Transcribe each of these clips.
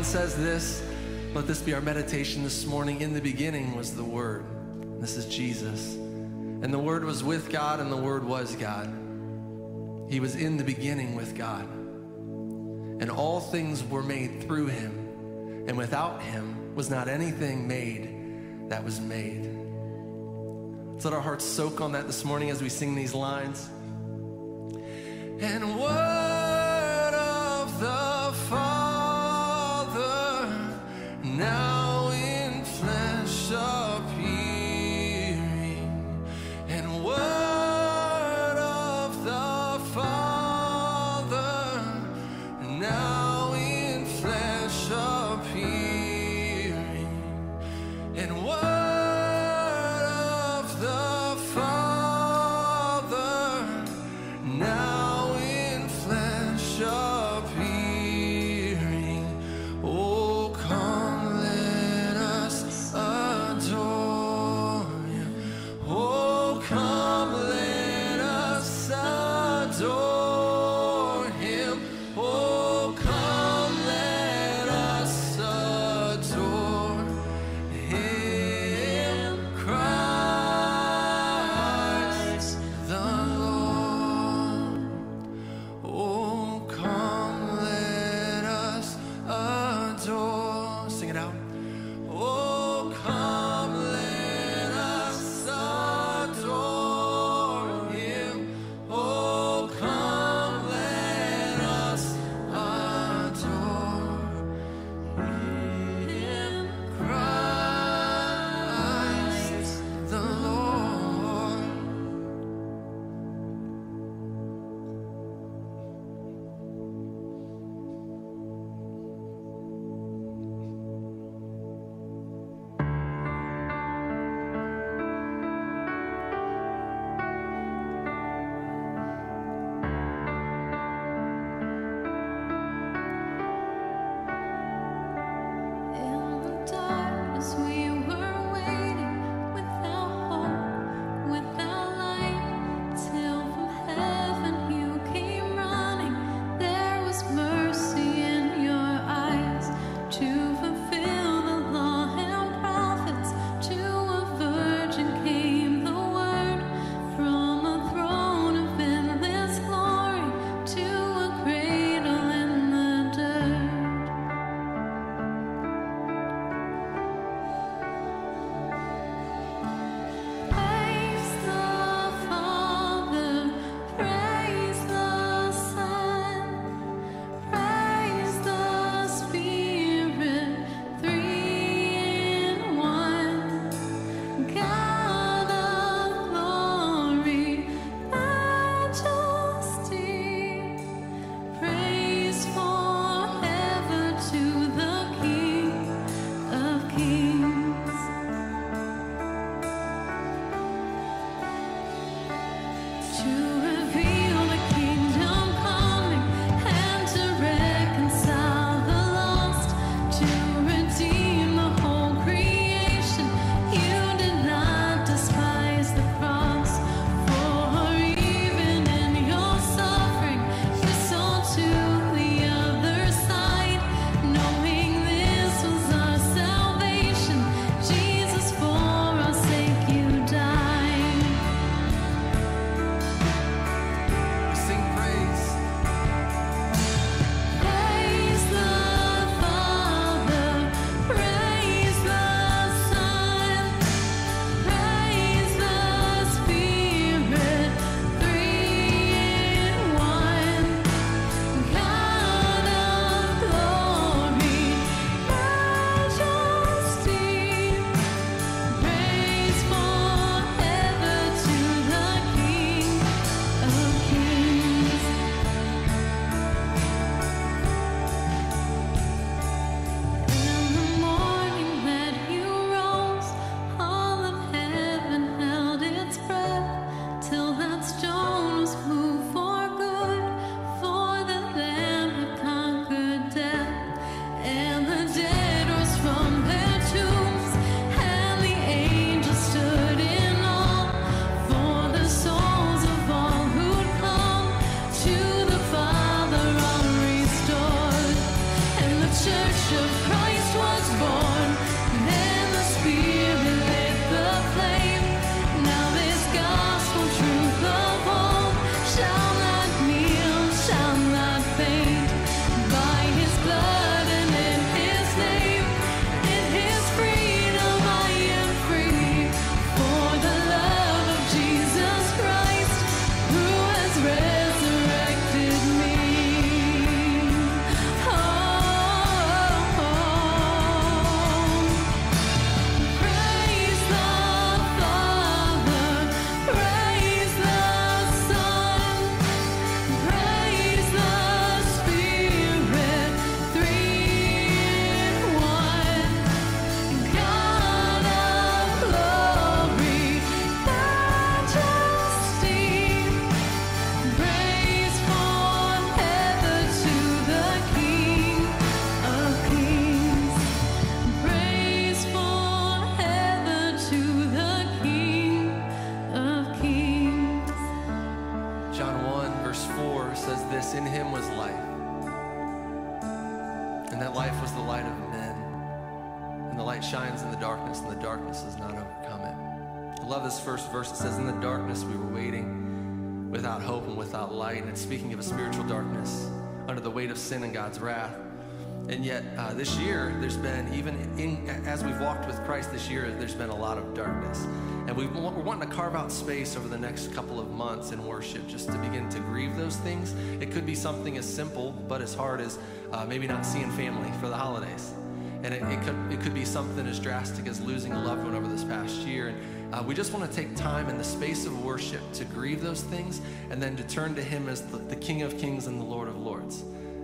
John 1 says this. Let this be our meditation this morning. In the beginning was the Word. This is Jesus. And the Word was with God, and the Word was God. He was in the beginning with God. And all things were made through him. And without him was not anything made that was made. Let's let our hearts soak on that this morning as we sing these lines. And word now sin and God's wrath. And yet, uh, this year, there's been, even in, as we've walked with Christ this year, there's been a lot of darkness. And we we're wanting to carve out space over the next couple of months in worship just to begin to grieve those things. It could be something as simple but as hard as uh, maybe not seeing family for the holidays. And it, it, could, it could be something as drastic as losing a loved one over this past year. And uh, we just want to take time in the space of worship to grieve those things and then to turn to Him as the, the King of Kings and the Lord of Lords.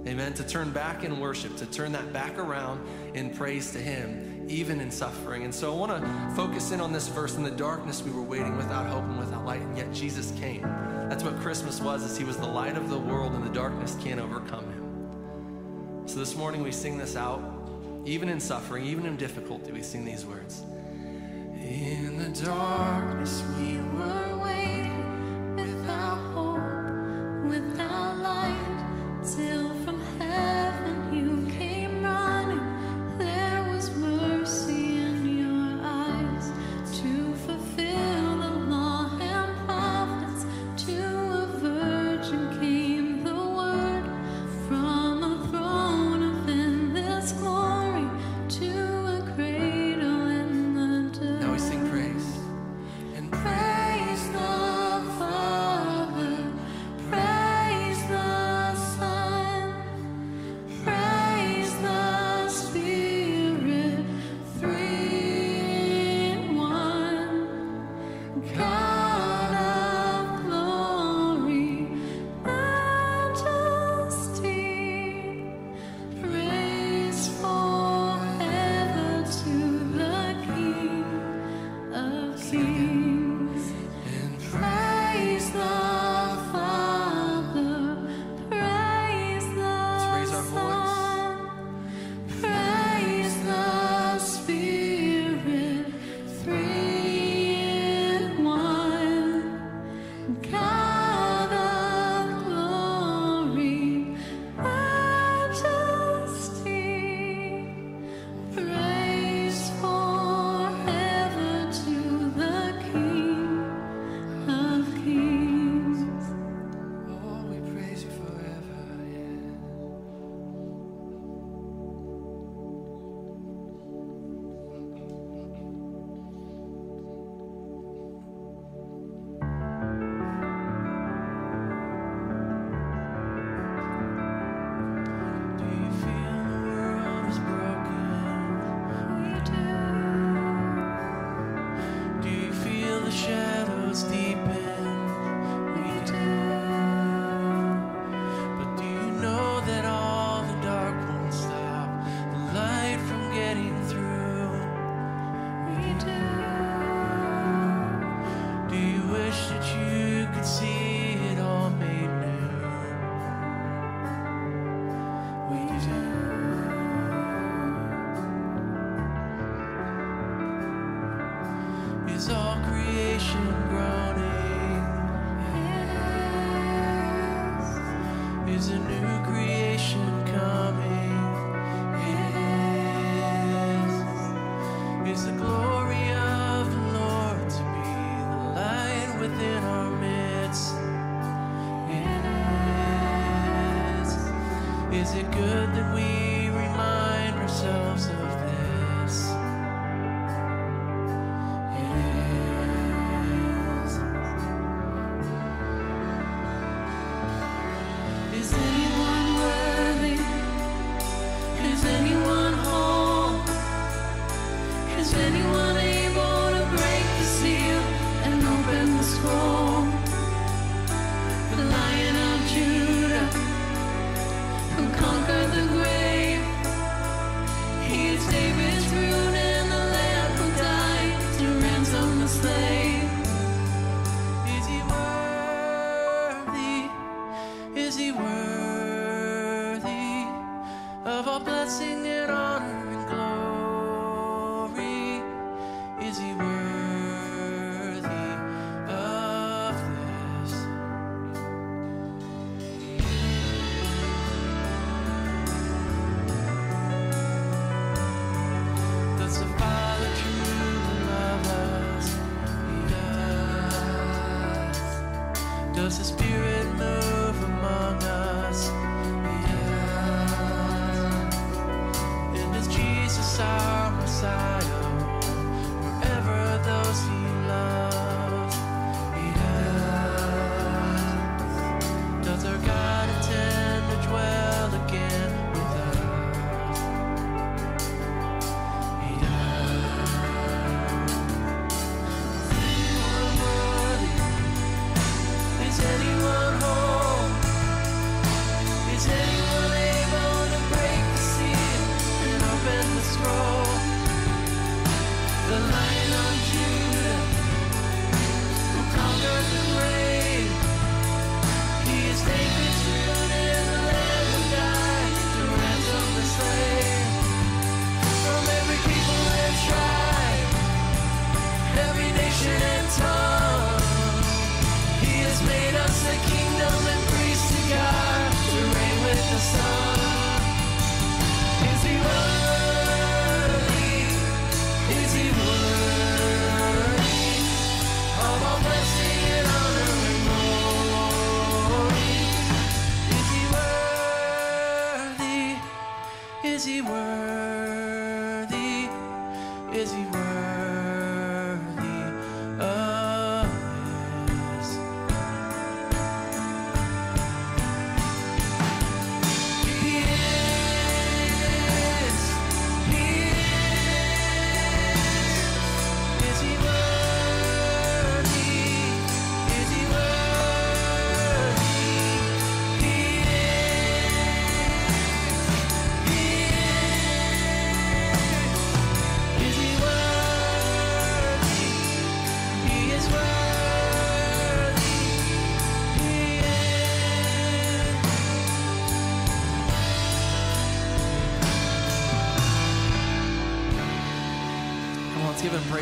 Amen. To turn back in worship, to turn that back around in praise to Him, even in suffering. And so I want to focus in on this verse. In the darkness, we were waiting without hope and without light, and yet Jesus came. That's what Christmas was, is He was the light of the world, and the darkness can't overcome Him. So this morning we sing this out, even in suffering, even in difficulty, we sing these words. In the darkness, we were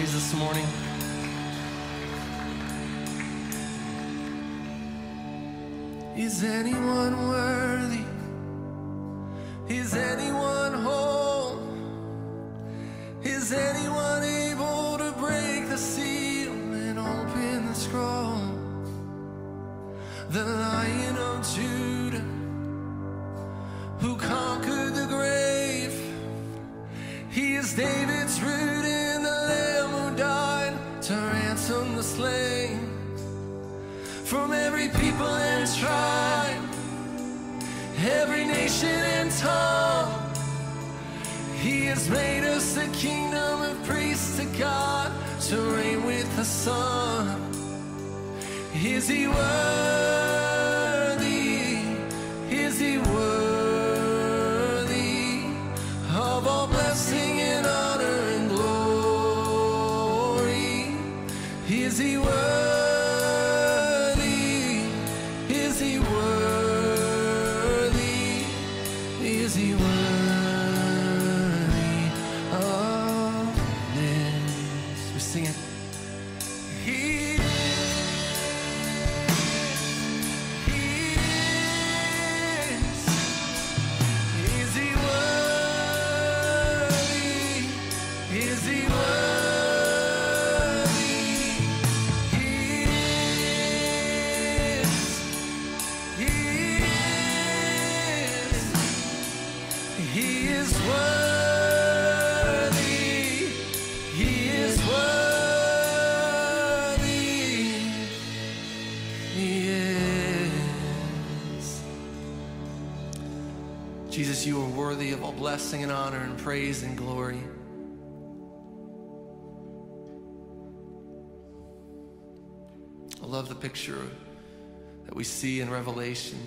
praise this morning? Is any Is he worth? blessing and honor and praise and glory. I love the picture that we see in Revelation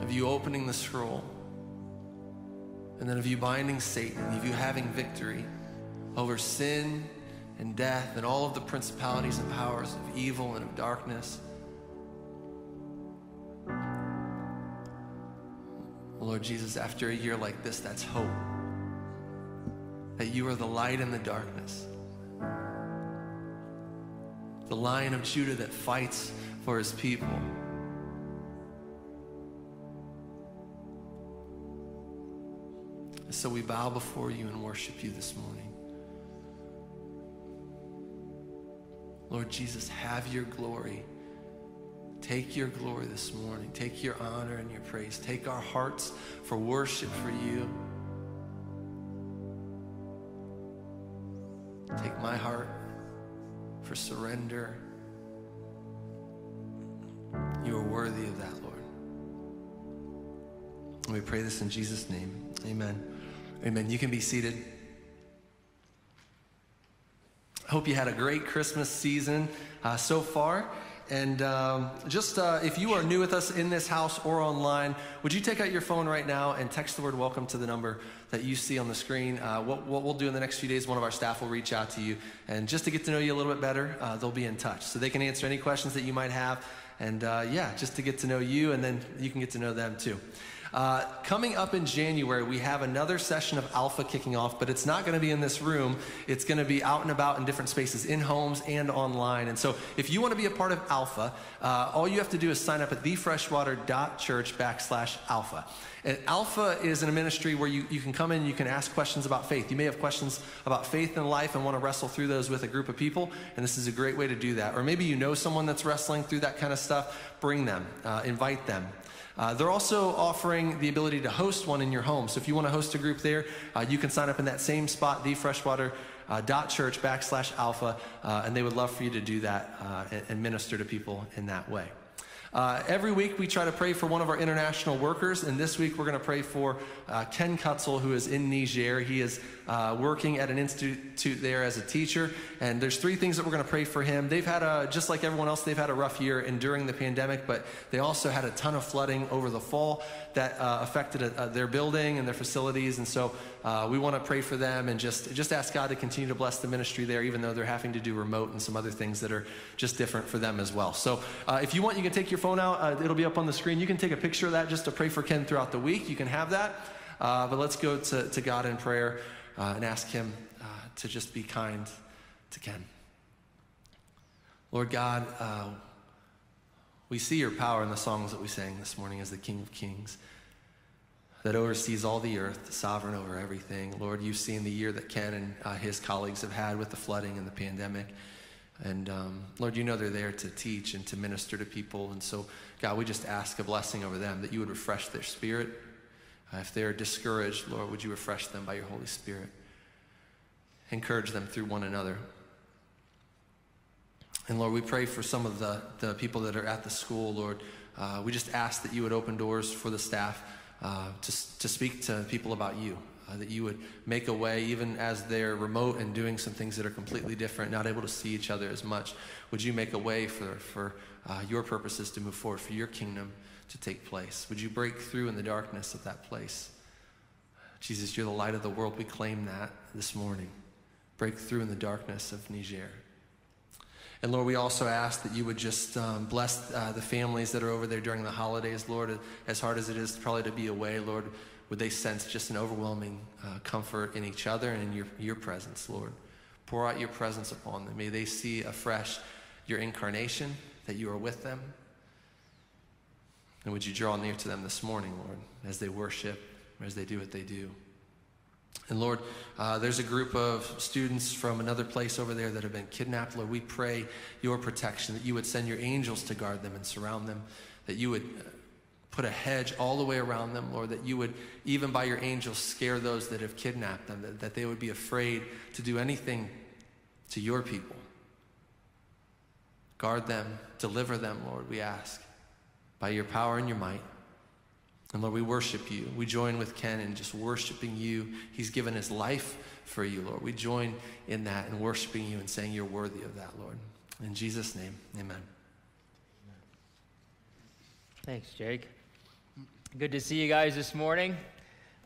of you opening the scroll and then of you binding Satan, of you having victory over sin and death and all of the principalities and powers of evil and of darkness. Lord Jesus, after a year like this, that's hope. That you are the light in the darkness. The lion of Judah that fights for his people. So we bow before you and worship you this morning. Lord Jesus, have your glory Take your glory this morning. Take your honor and your praise. Take our hearts for worship for you. Take my heart for surrender. You are worthy of that, Lord. And we pray this in Jesus' name. Amen. Amen. You can be seated. I hope you had a great Christmas season uh, so far. And um, just uh, if you are new with us in this house or online, would you take out your phone right now and text the word welcome to the number that you see on the screen? Uh, what, what, we'll do in the next few days, one of our staff will reach out to you. And just to get to know you a little bit better, uh, they'll be in touch. So they can answer any questions that you might have. And uh, yeah, just to get to know you, and then you can get to know them too. Uh, coming up in January, we have another session of Alpha kicking off, but it's not going to be in this room. It's going to be out and about in different spaces, in homes and online. And so, if you want to be a part of Alpha, uh, all you have to do is sign up at thefreshwater.church backslash Alpha. And Alpha is in a ministry where you, you can come in you can ask questions about faith. You may have questions about faith and life and want to wrestle through those with a group of people, and this is a great way to do that. Or maybe you know someone that's wrestling through that kind of stuff, bring them, uh, invite them. Uh, they're also offering the ability to host one in your home. So if you want to host a group there, uh, you can sign up in that same spot, thefreshwater.church uh, backslash alpha, uh, and they would love for you to do that uh, and, and minister to people in that way. Uh, every week we try to pray for one of our international workers, and this week we're going to pray for Ken Kutzel, who is in Niger. He is uh, working at an institute there as a teacher, and there's three things that we're going to pray for him. They've had a, just like everyone else, they've had a rough year enduring the pandemic, but they also had a ton of flooding over the fall that uh, affected uh, their building and their facilities, and so uh, we want to pray for them and just, just ask God to continue to bless the ministry there, even though they're having to do remote and some other things that are just different for them as well. So if you want, you can take your phone out. Uh, it'll be up on the screen. You can take a picture of that just to pray for Ken throughout the week. You can have that. Uh, but let's go to, to God in prayer uh, and ask Him uh, to just be kind to Ken. Lord God, uh, we see your power in the songs that we sang this morning as the King of Kings that oversees all the earth, sovereign over everything. Lord, you've seen the year that Ken and uh, his colleagues have had with the flooding and the pandemic. And um, Lord, you know they're there to teach and to minister to people. And so, God, we just ask a blessing over them that you would refresh their spirit. Uh, if they're discouraged, Lord, would you refresh them by your Holy Spirit? Encourage them through one another. And Lord, we pray for some of the, the people that are at the school, Lord. Uh, we just ask that you would open doors for the staff uh, to, to speak to people about you uh, that you would make a way, even as they're remote and doing some things that are completely different, not able to see each other as much. Would you make a way for, for uh, your purposes to move forward, for your kingdom to take place? Would you break through in the darkness of that place? Jesus, you're the light of the world. We claim that this morning. Break through in the darkness of Niger. And Lord, we also ask that you would just um, bless uh, the families that are over there during the holidays, Lord, as hard as it is probably to be away, Lord would they sense just an overwhelming uh, comfort in each other and in your, your presence, Lord. Pour out your presence upon them. May they see afresh your incarnation, that you are with them. And would you draw near to them this morning, Lord, as they worship, as they do what they do. And Lord, uh, there's a group of students from another place over there that have been kidnapped. Lord, we pray your protection, that you would send your angels to guard them and surround them, that you would put a hedge all the way around them, Lord, that you would, even by your angels, scare those that have kidnapped them, that, that they would be afraid to do anything to your people. Guard them, deliver them, Lord, we ask, by your power and your might. And Lord, we worship you. We join with Ken in just worshiping you. He's given his life for you, Lord. We join in that and worshiping you and saying you're worthy of that, Lord. In Jesus' name, amen. Thanks, Jake. Good to see you guys this morning.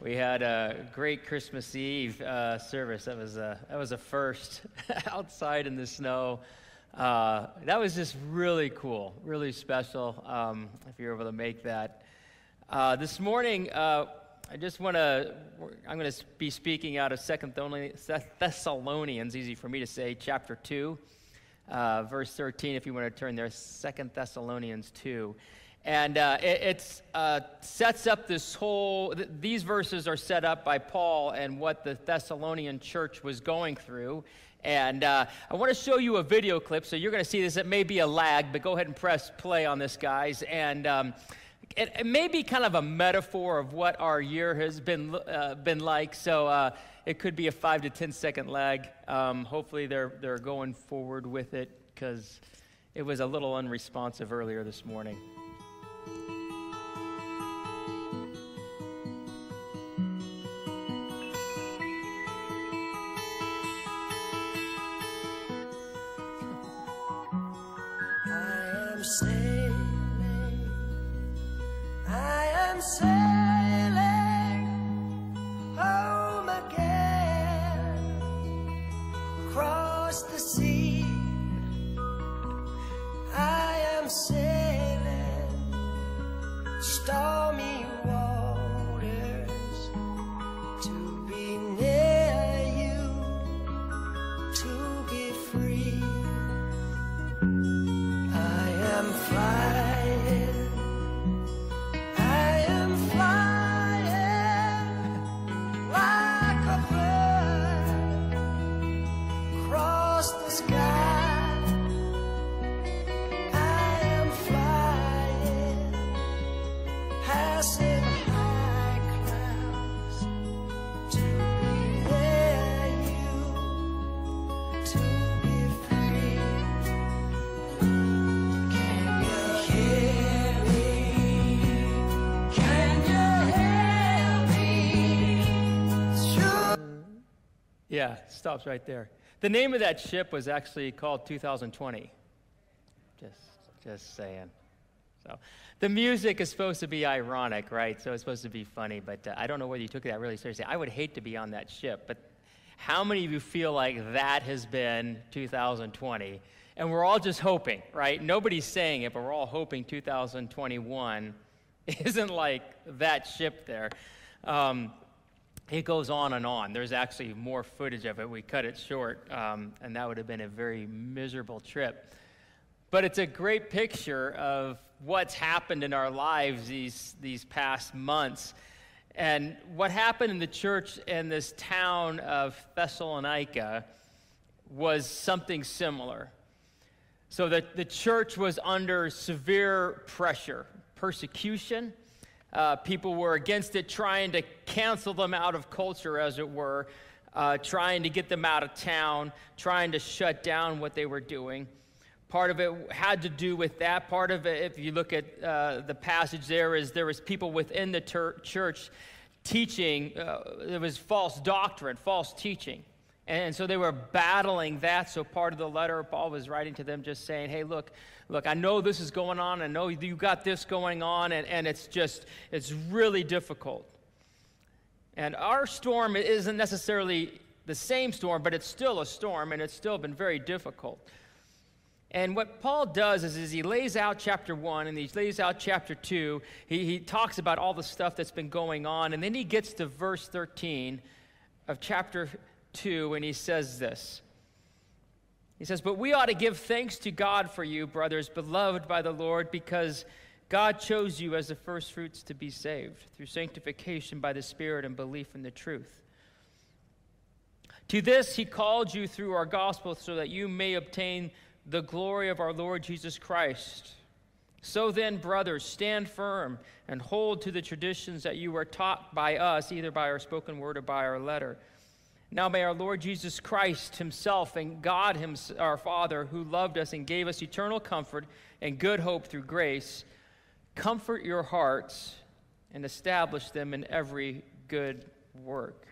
We had a great Christmas Eve uh, service. That was a that was a first outside in the snow. Uh, that was just really cool, really special. Um, if you're able to make that. Uh, this morning, uh, I just want to. I'm going to be speaking out of Second Thessalonians. Easy for me to say, chapter two, uh, verse 13. If you want to turn there, Second Thessalonians two. And uh, it uh, sets up this whole, th- these verses are set up by Paul and what the Thessalonian church was going through. And uh, I want to show you a video clip. So you're going to see this. It may be a lag, but go ahead and press play on this, guys. And um, it, it, may be kind of a metaphor of what our year has been, uh, been like. So uh, it could be a five to ten second lag. Um, hopefully, they're, they're going forward with it because it was a little unresponsive earlier this morning. Yeah, stops right there. The name of that ship was actually called 2020. Just, just saying. So, the music is supposed to be ironic, right? So it's supposed to be funny, but uh, I don't know whether you took that really seriously. I would hate to be on that ship, but how many of you feel like that has been 2020? And we're all just hoping, right? Nobody's saying it, but we're all hoping 2021 isn't like that ship there. Um, it goes on and on. There's actually more footage of it. We cut it short, um, and that would have been a very miserable trip. But it's a great picture of what's happened in our lives these, these past months. And what happened in the church in this town of Thessalonica was something similar. So the, the church was under severe pressure, persecution uh, people were against it, trying to cancel them out of culture, as it were, uh, trying to get them out of town, trying to shut down what they were doing. Part of it had to do with that. Part of it, if you look at uh, the passage there, is there was people within the ter- church teaching. Uh, there was false doctrine, false teaching. And so they were battling that. So part of the letter Paul was writing to them just saying, hey, look, look, I know this is going on. I know you got this going on, and, and it's just, it's really difficult. And our storm isn't necessarily the same storm, but it's still a storm, and it's still been very difficult. And what Paul does is, is he lays out chapter one and he lays out chapter two. He, he talks about all the stuff that's been going on, and then he gets to verse 13 of chapter 2, and he says this. He says, But we ought to give thanks to God for you, brothers, beloved by the Lord, because God chose you as the firstfruits to be saved through sanctification by the Spirit and belief in the truth. To this he called you through our gospel so that you may obtain the glory of our Lord Jesus Christ. So then, brothers, stand firm and hold to the traditions that you were taught by us, either by our spoken word or by our letter. Now may our Lord Jesus Christ himself and God himself, our Father, who loved us and gave us eternal comfort and good hope through grace, comfort your hearts and establish them in every good work.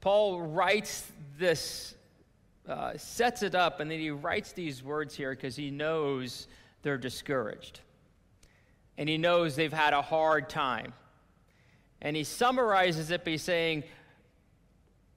Paul writes this, uh, sets it up, and then he writes these words here because he knows they're discouraged. And he knows they've had a hard time. And he summarizes it by saying,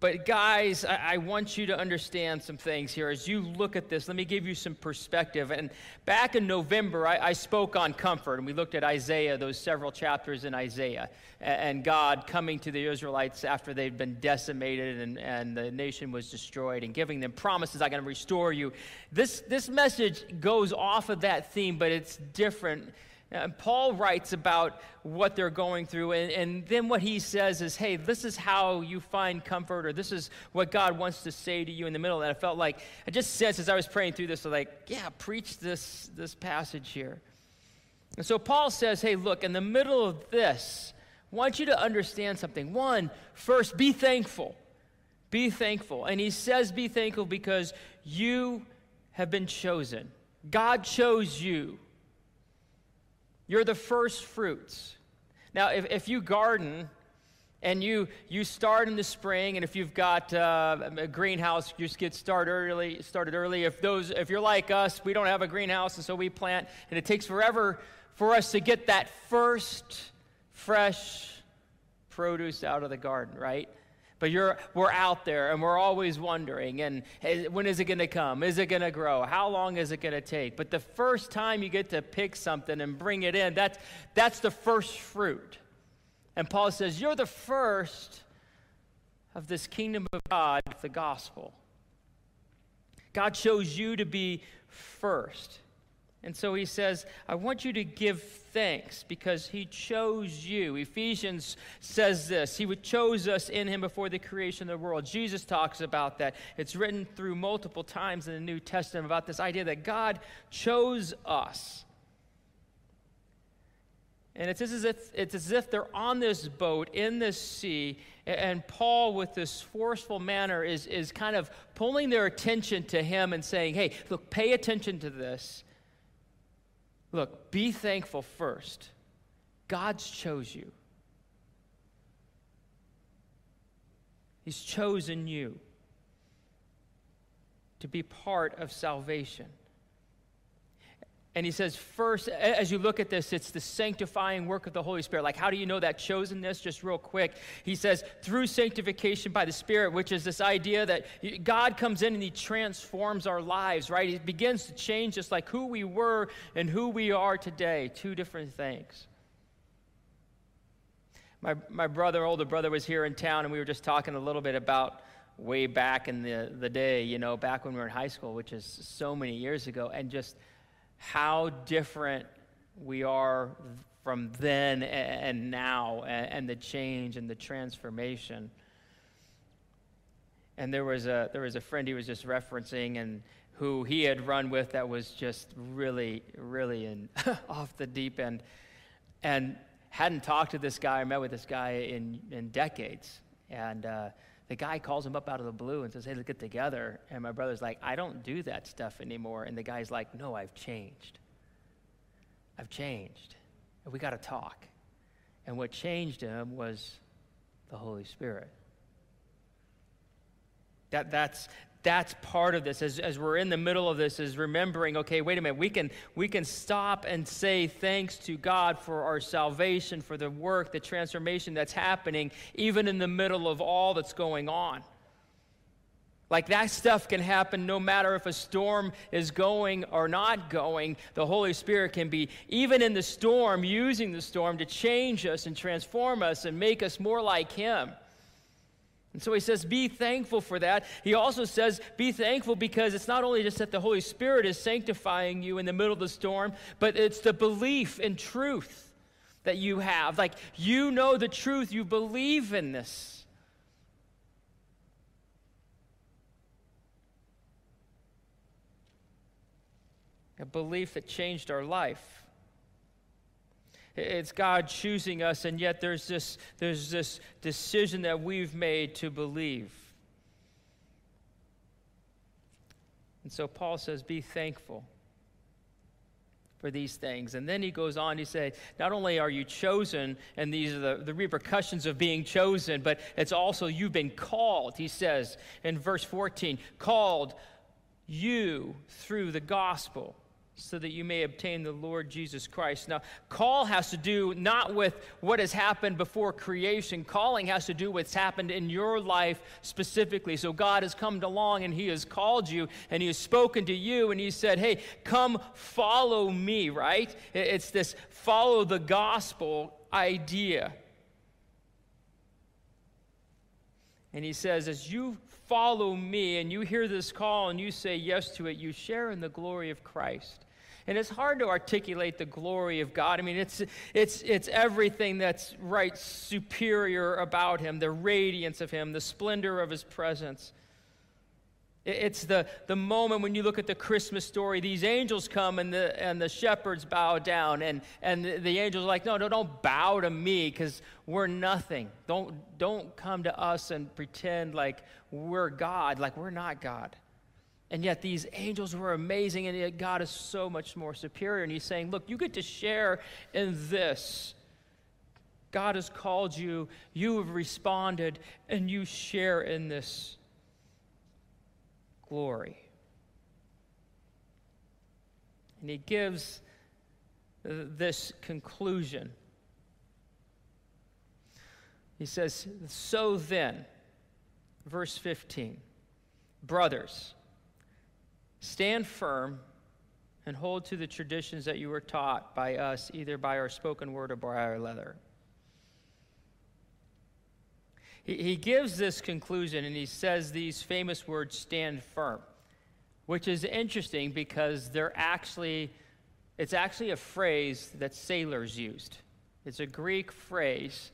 but, guys, I, I, want you to understand some things here. As you look at this, let me give you some perspective. And back in November, I, I spoke on comfort, and we looked at Isaiah, those several chapters in Isaiah, and, and God coming to the Israelites after they'd been decimated and, and the nation was destroyed, and giving them promises, I'm going to restore you. This, this message goes off of that theme, but it's different Uh, and Paul writes about what they're going through, and, and then what he says is, hey, this is how you find comfort, or this is what God wants to say to you in the middle. And I felt like, I just sensed as I was praying through this, like, yeah, preach this, this passage here. And so Paul says, hey, look, in the middle of this, I want you to understand something. One, first, be thankful. Be thankful. And he says, be thankful because you have been chosen. God chose you. You're the first fruits. Now, if, if you garden and you, you start in the spring, and if you've got uh, a greenhouse, you just get started early, started early. If, those, if you're like us, we don't have a greenhouse, and so we plant, and it takes forever for us to get that first fresh produce out of the garden, right? But you're, we're out there and we're always wondering, and hey, when is it going to come? Is it going to grow? How long is it going to take? But the first time you get to pick something and bring it in, that's, that's the first fruit. And Paul says, You're the first of this kingdom of God, the gospel. God chose you to be first. And so he says, I want you to give thanks because he chose you. Ephesians says this He chose us in him before the creation of the world. Jesus talks about that. It's written through multiple times in the New Testament about this idea that God chose us. And it's as if, it's as if they're on this boat in this sea, and Paul, with this forceful manner, is, is kind of pulling their attention to him and saying, Hey, look, pay attention to this. Look, be thankful first. God's chose you. He's chosen you to be part of salvation. And he says, first, as you look at this, it's the sanctifying work of the Holy Spirit. Like, how do you know that chosenness? Just real quick. He says, through sanctification by the Spirit, which is this idea that God comes in and he transforms our lives, right? He begins to change us like who we were and who we are today. Two different things. My, my brother, older brother, was here in town, and we were just talking a little bit about way back in the, the day, you know, back when we were in high school, which is so many years ago, and just how different we are from then and now and the change and the transformation. And there was a there was a friend he was just referencing and who he had run with that was just really really in off the deep end and hadn't talked to this guy or met with this guy in in decades and uh, the guy calls him up out of the blue and says, Hey, let's get together. And my brother's like, I don't do that stuff anymore. And the guy's like, No, I've changed. I've changed. And we got to talk. And what changed him was the Holy Spirit. That, that's, that's part of this as, as we're in the middle of this is remembering okay wait a minute we can we can stop and say thanks to god for our salvation for the work the transformation that's happening even in the middle of all that's going on like that stuff can happen no matter if a storm is going or not going. The Holy Spirit can be, even in the storm, using the storm to change us and transform us and make us more like Him. And so he says, be thankful for that. He also says, be thankful because it's not only just that the Holy Spirit is sanctifying you in the middle of the storm, but it's the belief in truth that you have. Like, you know the truth, you believe in this. A belief that changed our life. It's God choosing us, and yet there's this, there's this decision that we've made to believe. And so Paul says, Be thankful for these things. And then he goes on, he said, Not only are you chosen, and these are the, the repercussions of being chosen, but it's also you've been called. He says in verse 14, Called you through the gospel so that you may obtain the Lord Jesus Christ. Now, call has to do not with what has happened before creation. Calling has to do what's happened in your life specifically. So God has come along and He has called you and He has spoken to you and He said, Hey, come follow me, right? It's this follow the gospel idea. And He says, As you follow me and you hear this call and you say yes to it, you share in the glory of Christ. And it's hard to articulate the glory of God. I mean, it's, it's, it's everything that's right superior about Him the radiance of Him, the splendor of His presence. It's the, the moment when you look at the Christmas story, these angels come and the, and the shepherds bow down, and, and the, the angels are like, no, no, don't bow to me because we're nothing. Don't, don't come to us and pretend like we're God, like we're not God. And yet these angels were amazing, and yet God is so much more superior. And He's saying, look, you get to share in this. God has called you, you have responded, and you share in this glory. And he gives uh, this conclusion. He says, So then, verse 15, brothers, stand firm and hold to the traditions that you were taught by us, either by our spoken word or by our letter. He, he gives this conclusion and he says these famous words stand firm, which is interesting because they're actually, it's actually a phrase that sailors used. It's a Greek phrase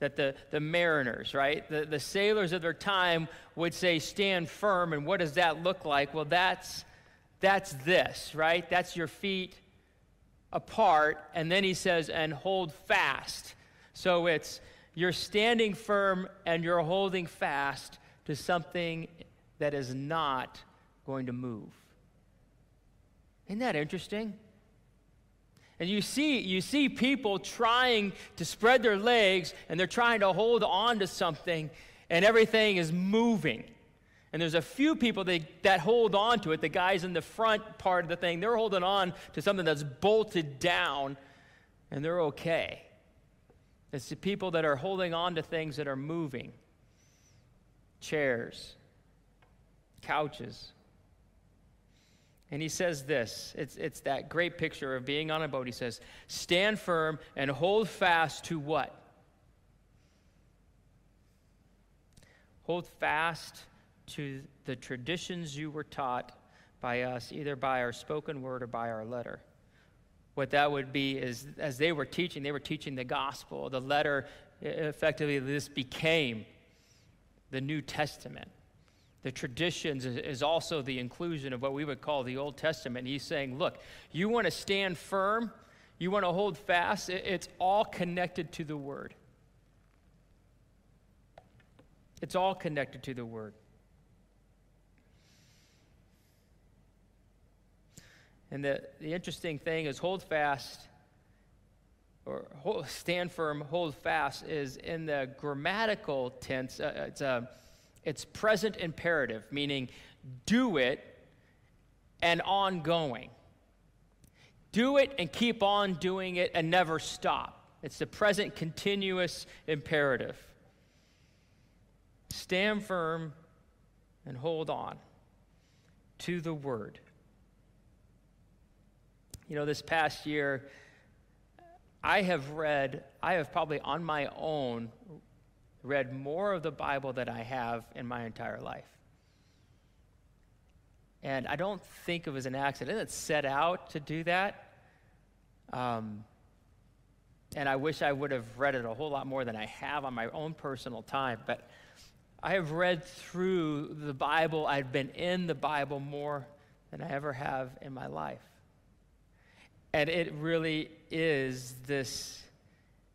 that the, the mariners, right? The, the sailors of their time would say, stand firm. And what does that look like? Well, that's, that's this, right? That's your feet apart. And then he says, and hold fast. So it's you're standing firm and you're holding fast to something that is not going to move. Isn't that interesting? And you see, you see people trying to spread their legs and they're trying to hold on to something and everything is moving. And there's a few people that, that hold on to it. The guys in the front part of the thing, they're holding on to something that's bolted down and they're okay. It's the people that are holding on to things that are moving chairs, couches. And he says this it's, it's that great picture of being on a boat. He says, Stand firm and hold fast to what? Hold fast to the traditions you were taught by us, either by our spoken word or by our letter what that would be is as they were teaching, they were teaching the gospel. The letter, effectively, this became the New Testament. The traditions is also the inclusion of what we would call the Old Testament. He's saying, look, you want to stand firm, you want to hold fast, it's all connected to the Word. It's all connected to the Word. And the, the interesting thing is hold fast or hold, stand firm, hold fast is in the grammatical tense, uh, it's, a, it's present imperative, meaning do it and ongoing. Do it and keep on doing it and never stop. It's the present continuous imperative. Stand firm and hold on to the word. You know, this past year, I have read, I have probably on my own read more of the Bible than I have in my entire life. And I don't think it was an accident. It set out to do that. Um, and I wish I would have read it a whole lot more than I have on my own personal time. But I have read through the Bible, I've been in the Bible more than I ever have in my life. And it really is this,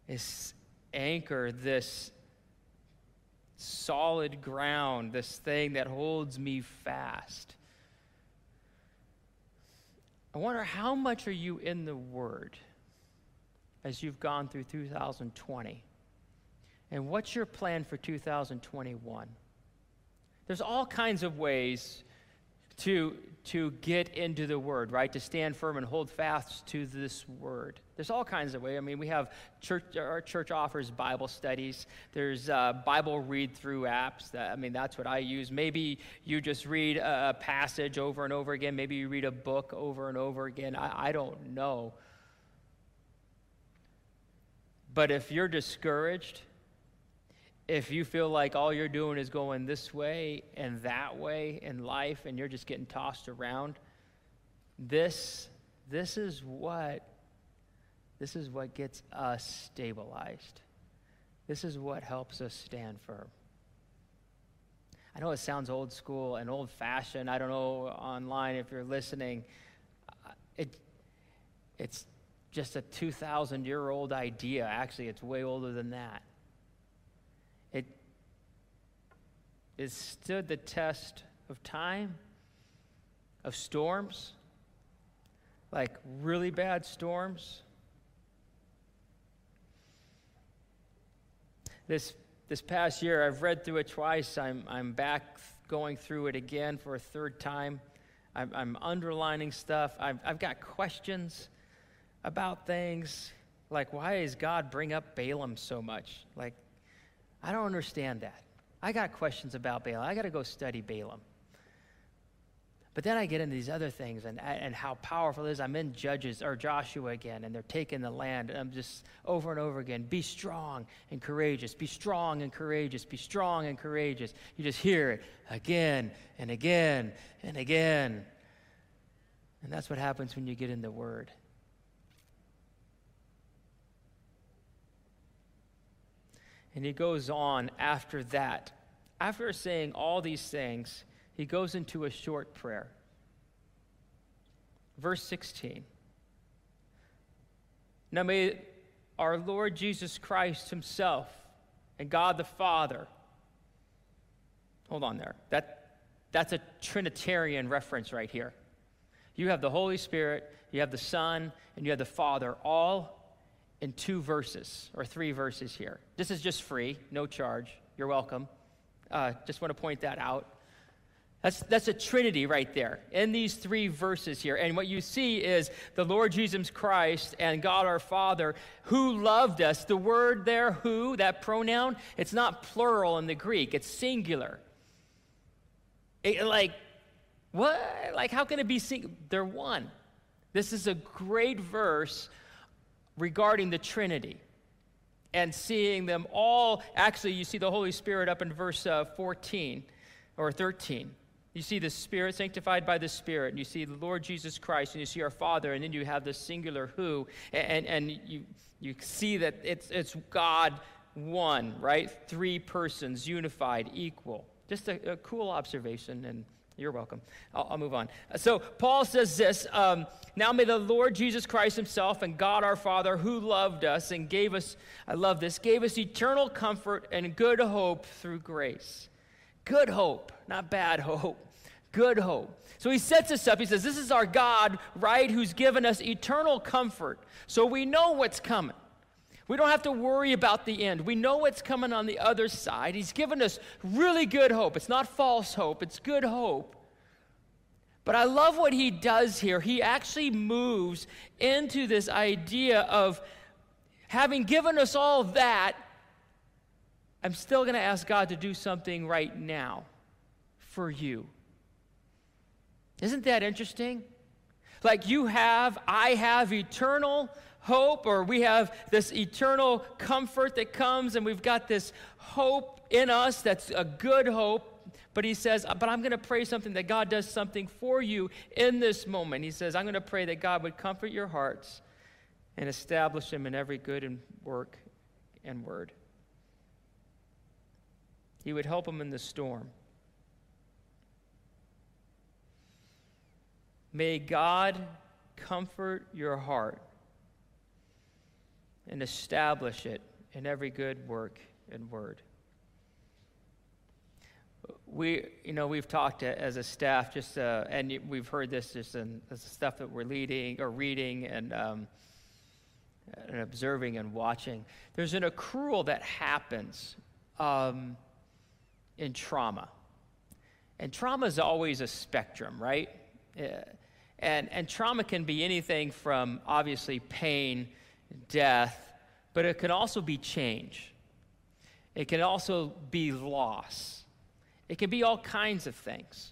this anchor, this solid ground, this thing that holds me fast. I wonder how much are you in the Word as you've gone through 2020? And what's your plan for 2021? There's all kinds of ways to, to get into the word, right? To stand firm and hold fast to this word. There's all kinds of ways. I mean, we have church, our church offers Bible studies. There's uh, Bible read through apps. That, I mean, that's what I use. Maybe you just read a, passage over and over again. Maybe you read a book over and over again. I, I don't know. But if you're discouraged, if you feel like all you're doing is going this way and that way in life and you're just getting tossed around, this, this is what this is what gets us stabilized. This is what helps us stand firm. I know it sounds old school and old fashioned. I don't know online if you're listening. Uh, it, it's just a 2,000 year old idea. Actually, it's way older than that. It, it stood the test of time, of storms, like really bad storms This, this past year, I've read through it twice. I'm, I'm back going through it again for a third time. I'm, I'm underlining stuff. I've, I've got questions about things like why does God bring up Balaam so much? Like, I don't understand that. I got questions about Balaam. I got to go study Balaam. But then I get into these other things and, and how powerful it is. I'm in Judges or Joshua again, and they're taking the land. And I'm just over and over again be strong and courageous, be strong and courageous, be strong and courageous. You just hear it again and again and again. And that's what happens when you get in the Word. And he goes on after that. After saying all these things, he goes into a short prayer. Verse 16. Now may our Lord Jesus Christ Himself and God the Father, hold on there. That, that's a Trinitarian reference right here. You have the Holy Spirit, you have the Son, and you have the Father, all in two verses or three verses here. This is just free, no charge. You're welcome. Uh, just want to point that out. That's, that's a trinity right there in these three verses here. And what you see is the Lord Jesus Christ and God our Father who loved us. The word there, who, that pronoun, it's not plural in the Greek, it's singular. It, like, what? Like, how can it be singular? They're one. This is a great verse regarding the Trinity and seeing them all. Actually, you see the Holy Spirit up in verse uh, 14 or 13. You see the Spirit sanctified by the Spirit, and you see the Lord Jesus Christ, and you see our Father, and then you have the singular who, and, and you, you see that it's, it's God one, right? Three persons, unified, equal. Just a, a cool observation, and you're welcome. I'll, I'll move on. So Paul says this um, Now may the Lord Jesus Christ himself and God our Father, who loved us and gave us, I love this, gave us eternal comfort and good hope through grace Good hope, not bad hope. Good hope. So he sets us up. He says, This is our God, right, who's given us eternal comfort. So we know what's coming. We don't have to worry about the end. We know what's coming on the other side. He's given us really good hope. It's not false hope, it's good hope. But I love what he does here. He actually moves into this idea of having given us all that, I'm still going to ask God to do something right now for you. Isn't that interesting? Like you have, I have eternal hope, or we have this eternal comfort that comes, and we've got this hope in us that's a good hope. But he says, uh, But I'm going to pray something that God does something for you in this moment. He says, I'm going to pray that God would comfort your hearts and establish them in every good and work and word. He would help them in the storm. May God comfort your heart and establish it in every good work and word. We, you know, we've talked as a staff, just uh, and we've heard this just in the stuff that we're leading or reading and um, and observing and watching. There's an accrual that happens um, in trauma. And trauma is always a spectrum, right? Yeah. And, and trauma can be anything from obviously pain, death, but it can also be change. It can also be loss. It can be all kinds of things.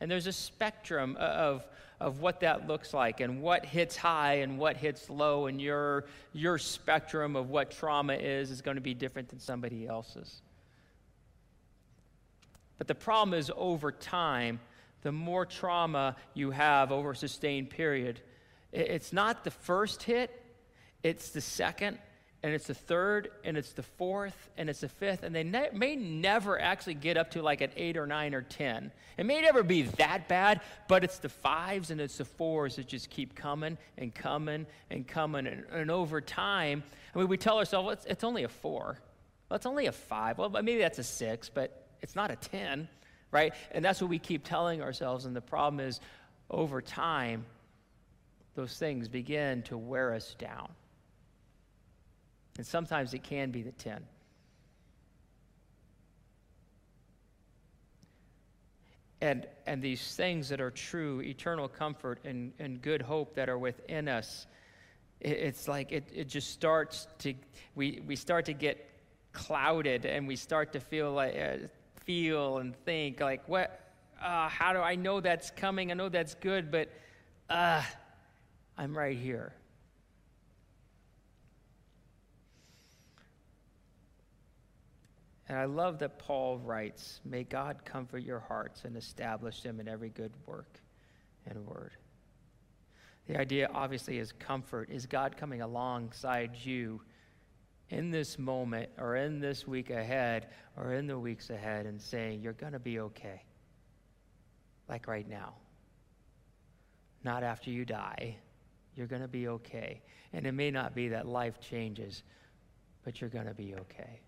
And there's a spectrum of, of what that looks like and what hits high and what hits low, and your, your spectrum of what trauma is is going to be different than somebody else's. But the problem is over time, the more trauma you have over a sustained period, It's not the first hit, it's the second, and it's the third, and it's the fourth, and it's the fifth, and they ne- may never actually get up to like an eight or nine or ten. It may never be that bad, but it's the fives and it's the fours that just keep coming and coming and coming. And, and over time, I mean, we tell ourselves, well, it's, it's only a four. Well, it's only a five. Well, maybe that's a six, but it's not a 10, right? And that's what we keep telling ourselves. And the problem is, over time, those things begin to wear us down. And sometimes it can be the 10. And, and these things that are true, eternal comfort and, and good hope that are within us, it, it's like it, it just starts to, we, we start to get clouded and we start to feel like, uh, feel and think like, what, uh, how do I know that's coming? I know that's good, but uh, I'm right here. And I love that Paul writes, May God comfort your hearts and establish them in every good work and word. The idea, obviously, is comfort. Is God coming alongside you in this moment or in this week ahead or in the weeks ahead and saying, You're going to be okay? Like right now. Not after you die. You're going to be okay. And it may not be that life changes, but you're going to be okay.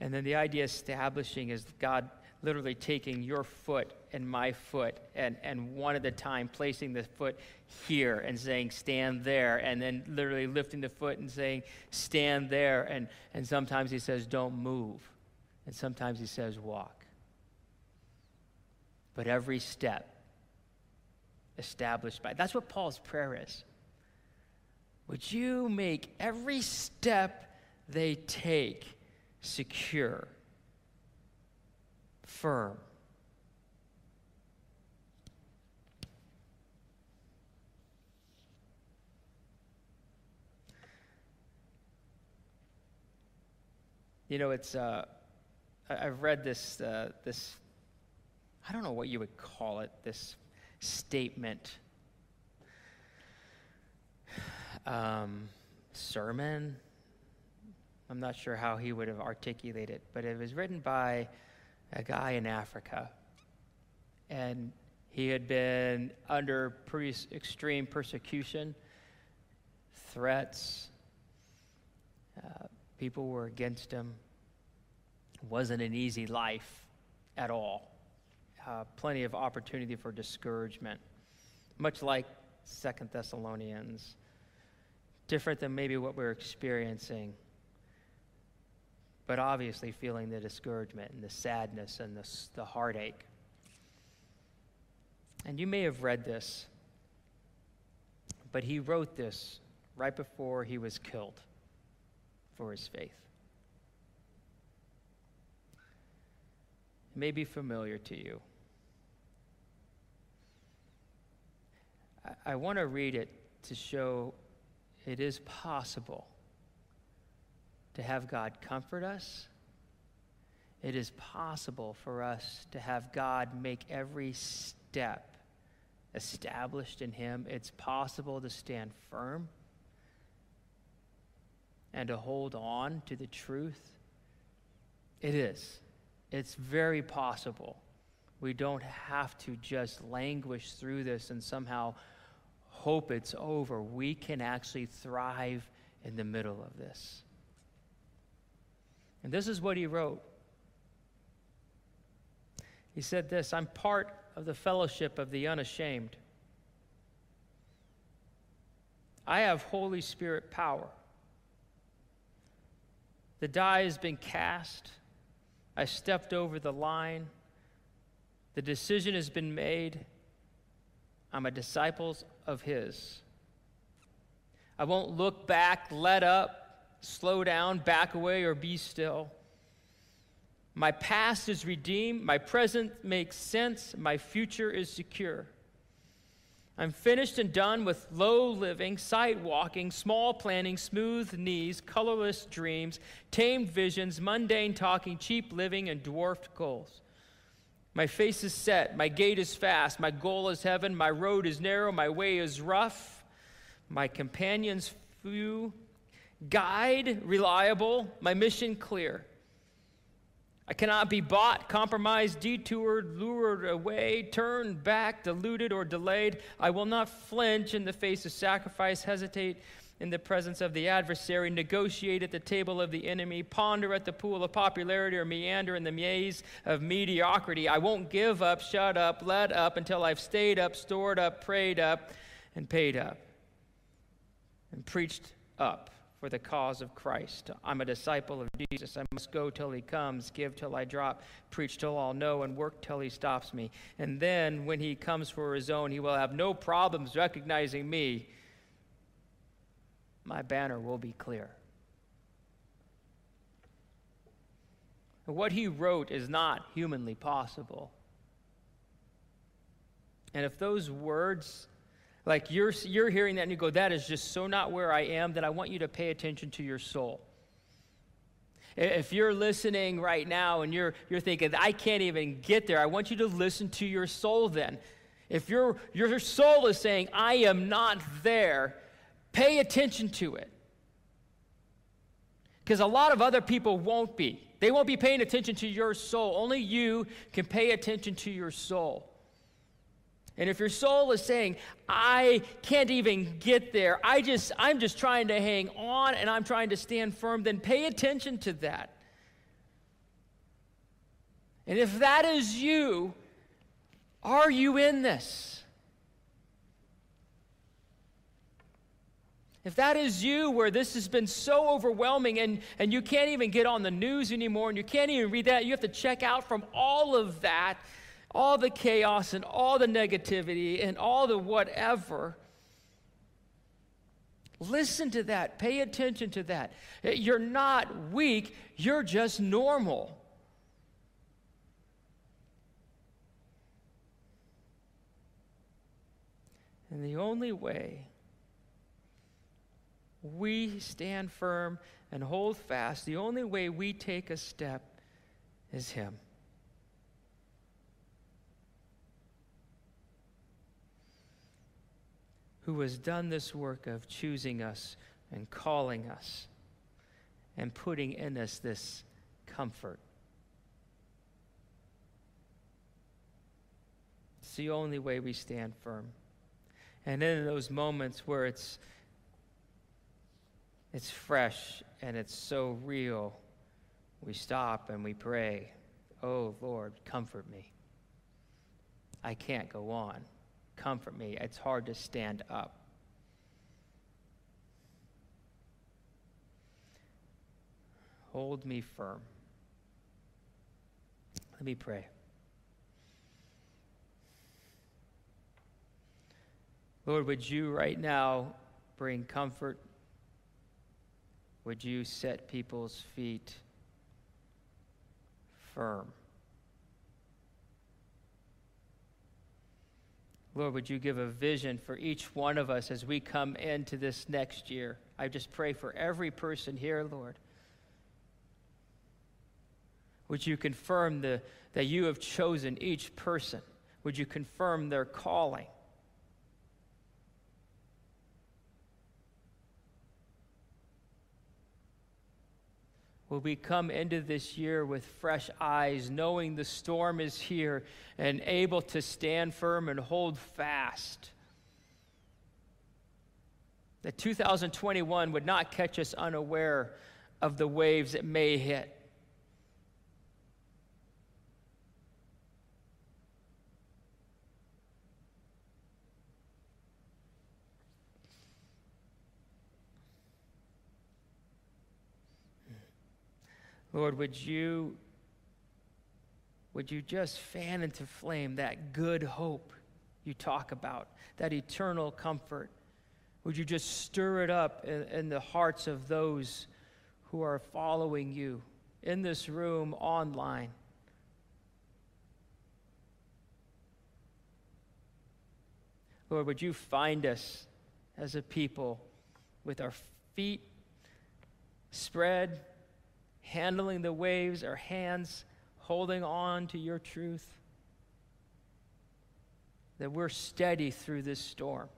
And then the idea establishing is God literally taking your foot and my foot and, and one at a time placing the foot here and saying stand there and then literally lifting the foot and saying stand there and, and sometimes he says don't move and sometimes he says walk. But every step established by that's what paul's prayer is. Would you make every step they take secure, firm. You know, it's, uh, I've read this, uh, this, I don't know what you would call it, this statement, um, sermon, I'm not sure how he would have articulated it, but it was written by a guy in Africa. And he had been under pretty extreme persecution, threats. Uh, people were against him. It wasn't an easy life at all. Uh, plenty of opportunity for discouragement, much like Second Thessalonians. Different than maybe what we're experiencing but obviously feeling the discouragement and the sadness and the, the heartache. And you may have read this, but he wrote this right before he was killed for his faith. It may be familiar to you. I, I want to read it to show it is possible to have God comfort us. It is possible for us to have God make every step established in Him. It's possible to stand firm and to hold on to the truth. It is. It's very possible. We don't have to just languish through this and somehow hope it's over. We can actually thrive in the middle of this. And this is what he wrote. He said this I'm part of the fellowship of the unashamed. I have Holy Spirit power. The die has been cast. I stepped over the line. The decision has been made. I'm a disciple of His. I won't look back, let up, slow down, back away, or be still. My past is redeemed, my present makes sense, my future is secure. I'm finished and done with low living, sight walking, small planning, smooth knees, colorless dreams, tamed visions, mundane talking, cheap living, and dwarfed goals. My face is set, my gait is fast, my goal is heaven, my road is narrow, my way is rough, my companions few, guide reliable, my mission clear. I cannot be bought, compromised, detoured, lured away, turned back, deluded, or delayed. I will not flinch in the face of sacrifice, hesitate in the presence of the adversary, negotiate at the table of the enemy, ponder at the pool of popularity, or meander in the maze of mediocrity. I won't give up, shut up, let up until I've stayed up, stored up, prayed up, and paid up, and preached up for the cause of Christ. I'm a disciple of Jesus. I must go till he comes, give till I drop, preach till all know, and work till he stops me. And then, when he comes for his own, he will have no problems recognizing me. My banner will be clear. What he wrote is not humanly possible. And if those words like you're, you're hearing that and you go, that is just so not where I am, that I want you to pay attention to your soul. If you're listening right now and you're, you're thinking, I can't even get there, I want you to listen to your soul then. If your, your soul is saying, I am not there, pay attention to it. Because a lot of other people won't be. They won't be paying attention to your soul. Only you can pay attention to your soul. And if your soul is saying, I can't even get there, I just, I'm just trying to hang on and I'm trying to stand firm, then pay attention to that. And if that is you, are you in this? If that is you, where this has been so overwhelming and, and you can't even get on the news anymore and you can't even read that, you have to check out from all of that all the chaos and all the negativity and all the whatever. Listen to that. Pay attention to that. You're not weak, you're just normal. And the only way we stand firm and hold fast, the only way we take a step is Him. Who has done this work of choosing us and calling us and putting in us this comfort. It's the only way we stand firm. And in those moments where it's it's fresh and it's so real, we stop and we pray, "Oh Lord, comfort me. I can't go on." Comfort me. It's hard to stand up. Hold me firm. Let me pray. Lord, would you right now bring comfort? Would you set people's feet firm? Lord, would you give a vision for each one of us as we come into this next year? I just pray for every person here, Lord. Would you confirm the, that you have chosen each person? Would you confirm their calling? Will we come into this year with fresh eyes, knowing the storm is here and able to stand firm and hold fast? That 2021 would not catch us unaware of the waves that may hit. Lord, would you would you just fan into flame that good hope you talk about, that eternal comfort? Would you just stir it up in, in the hearts of those who are following you in this room, online? Lord, would you find us as a people with our feet spread handling the waves, our hands holding on to your truth. That we're steady through this storm.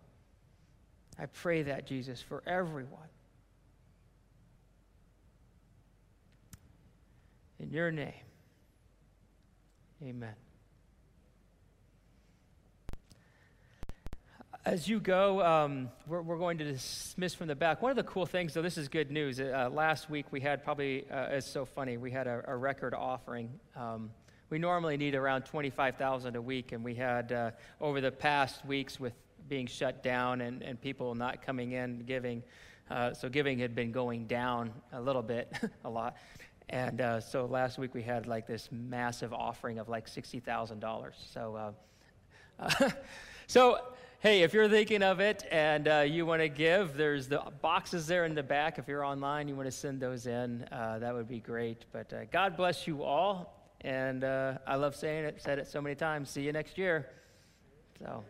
I pray that, Jesus, for everyone. In your name, amen. As you go, um, we're, we're, going to dismiss from the back. One of the cool things, though, this is good news. Uh, last week we had probably, uh, it's so funny, we had a, a record offering. Um, we normally need around 25,000 a week, and we had uh, over the past weeks with being shut down and, and people not coming in giving. Uh, so giving had been going down a little bit, a lot. And uh, so last week we had like this massive offering of like $60,000. So, uh, so hey, if you're thinking of it and uh, you want to give, there's the boxes there in the back. If you're online, you want to send those in, uh, that would be great. But uh, God bless you all. And uh, I love saying it, said it so many times. See you next year. So.